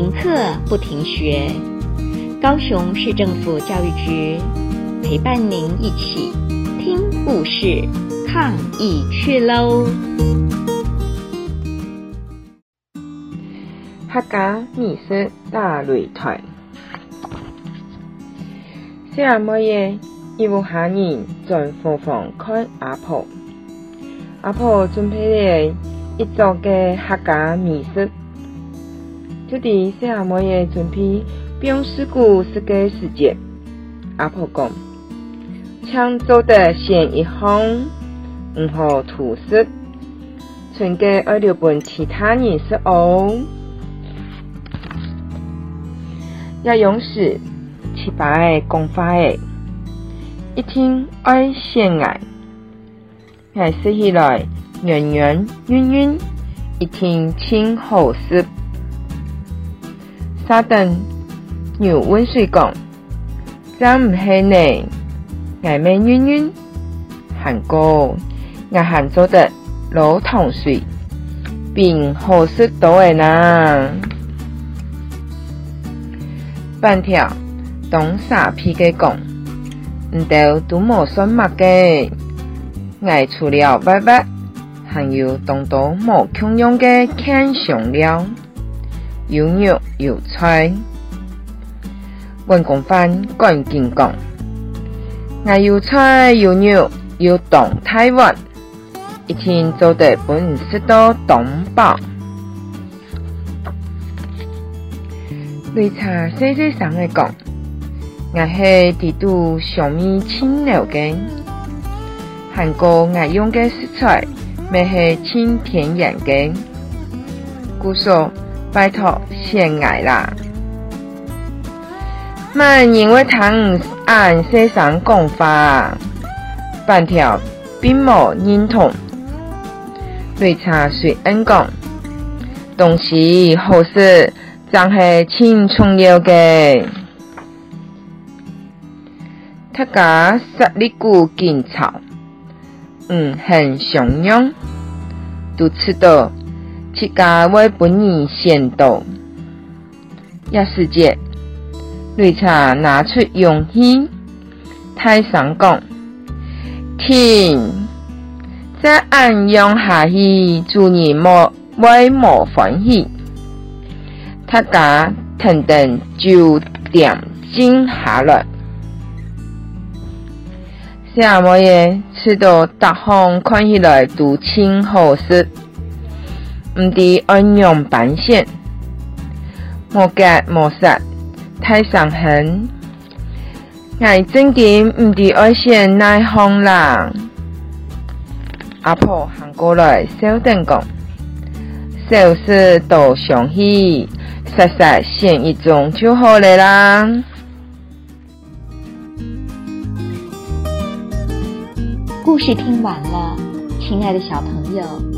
停课不停学，高雄市政府教育局陪伴您一起听故事、抗益去喽。客家米色大擂台，虽然莫夜，一户客年在厨房开阿婆，阿婆准备了一桌的客家米色。就伫写阿妹一村批不用事故，世界世界阿婆讲，墙走的线一红，然后涂色，存个二六本其他颜色哦，要用是七八个工法诶，一听爱线爱，开始起来圆圆晕晕，一听青好色。沙頓、姚溫書局、真唔氣餒，牙尾冤冤，行過，牙行咗隻老糖水，便好食到嘅啦。半條懂傻皮嘅講，唔到都冇信物嘅，挨除了歪歪，還有動到冇強用嘅欠上了。有肉有菜，阮工饭赶紧讲，我有菜有肉有冻汤，一天做得本唔多动包。绿茶细细声来讲，我是地道小米青牛根。韩国我用的食材，咪是青田洋根，故说。拜托，闲爱啦！万因为唐按世上讲法，半条并无认同。瑞茶虽恩公，东西好事，总系青葱了嘅。他家十里古见草，嗯，很雄勇，都吃道。七家为本日先道，廿四节绿茶拿出勇气，太上讲，天在暗用下去，做你莫为莫欢喜，他家腾腾就点睛下来。下末夜吃到大方，看起来就清好食。唔是安阳板线，莫介莫杀太伤狠，癌症经唔是二线奈风浪。阿婆行过来，小邓讲，小事多上细，实实在在一种就好了啦。故事听完了，亲爱的小朋友。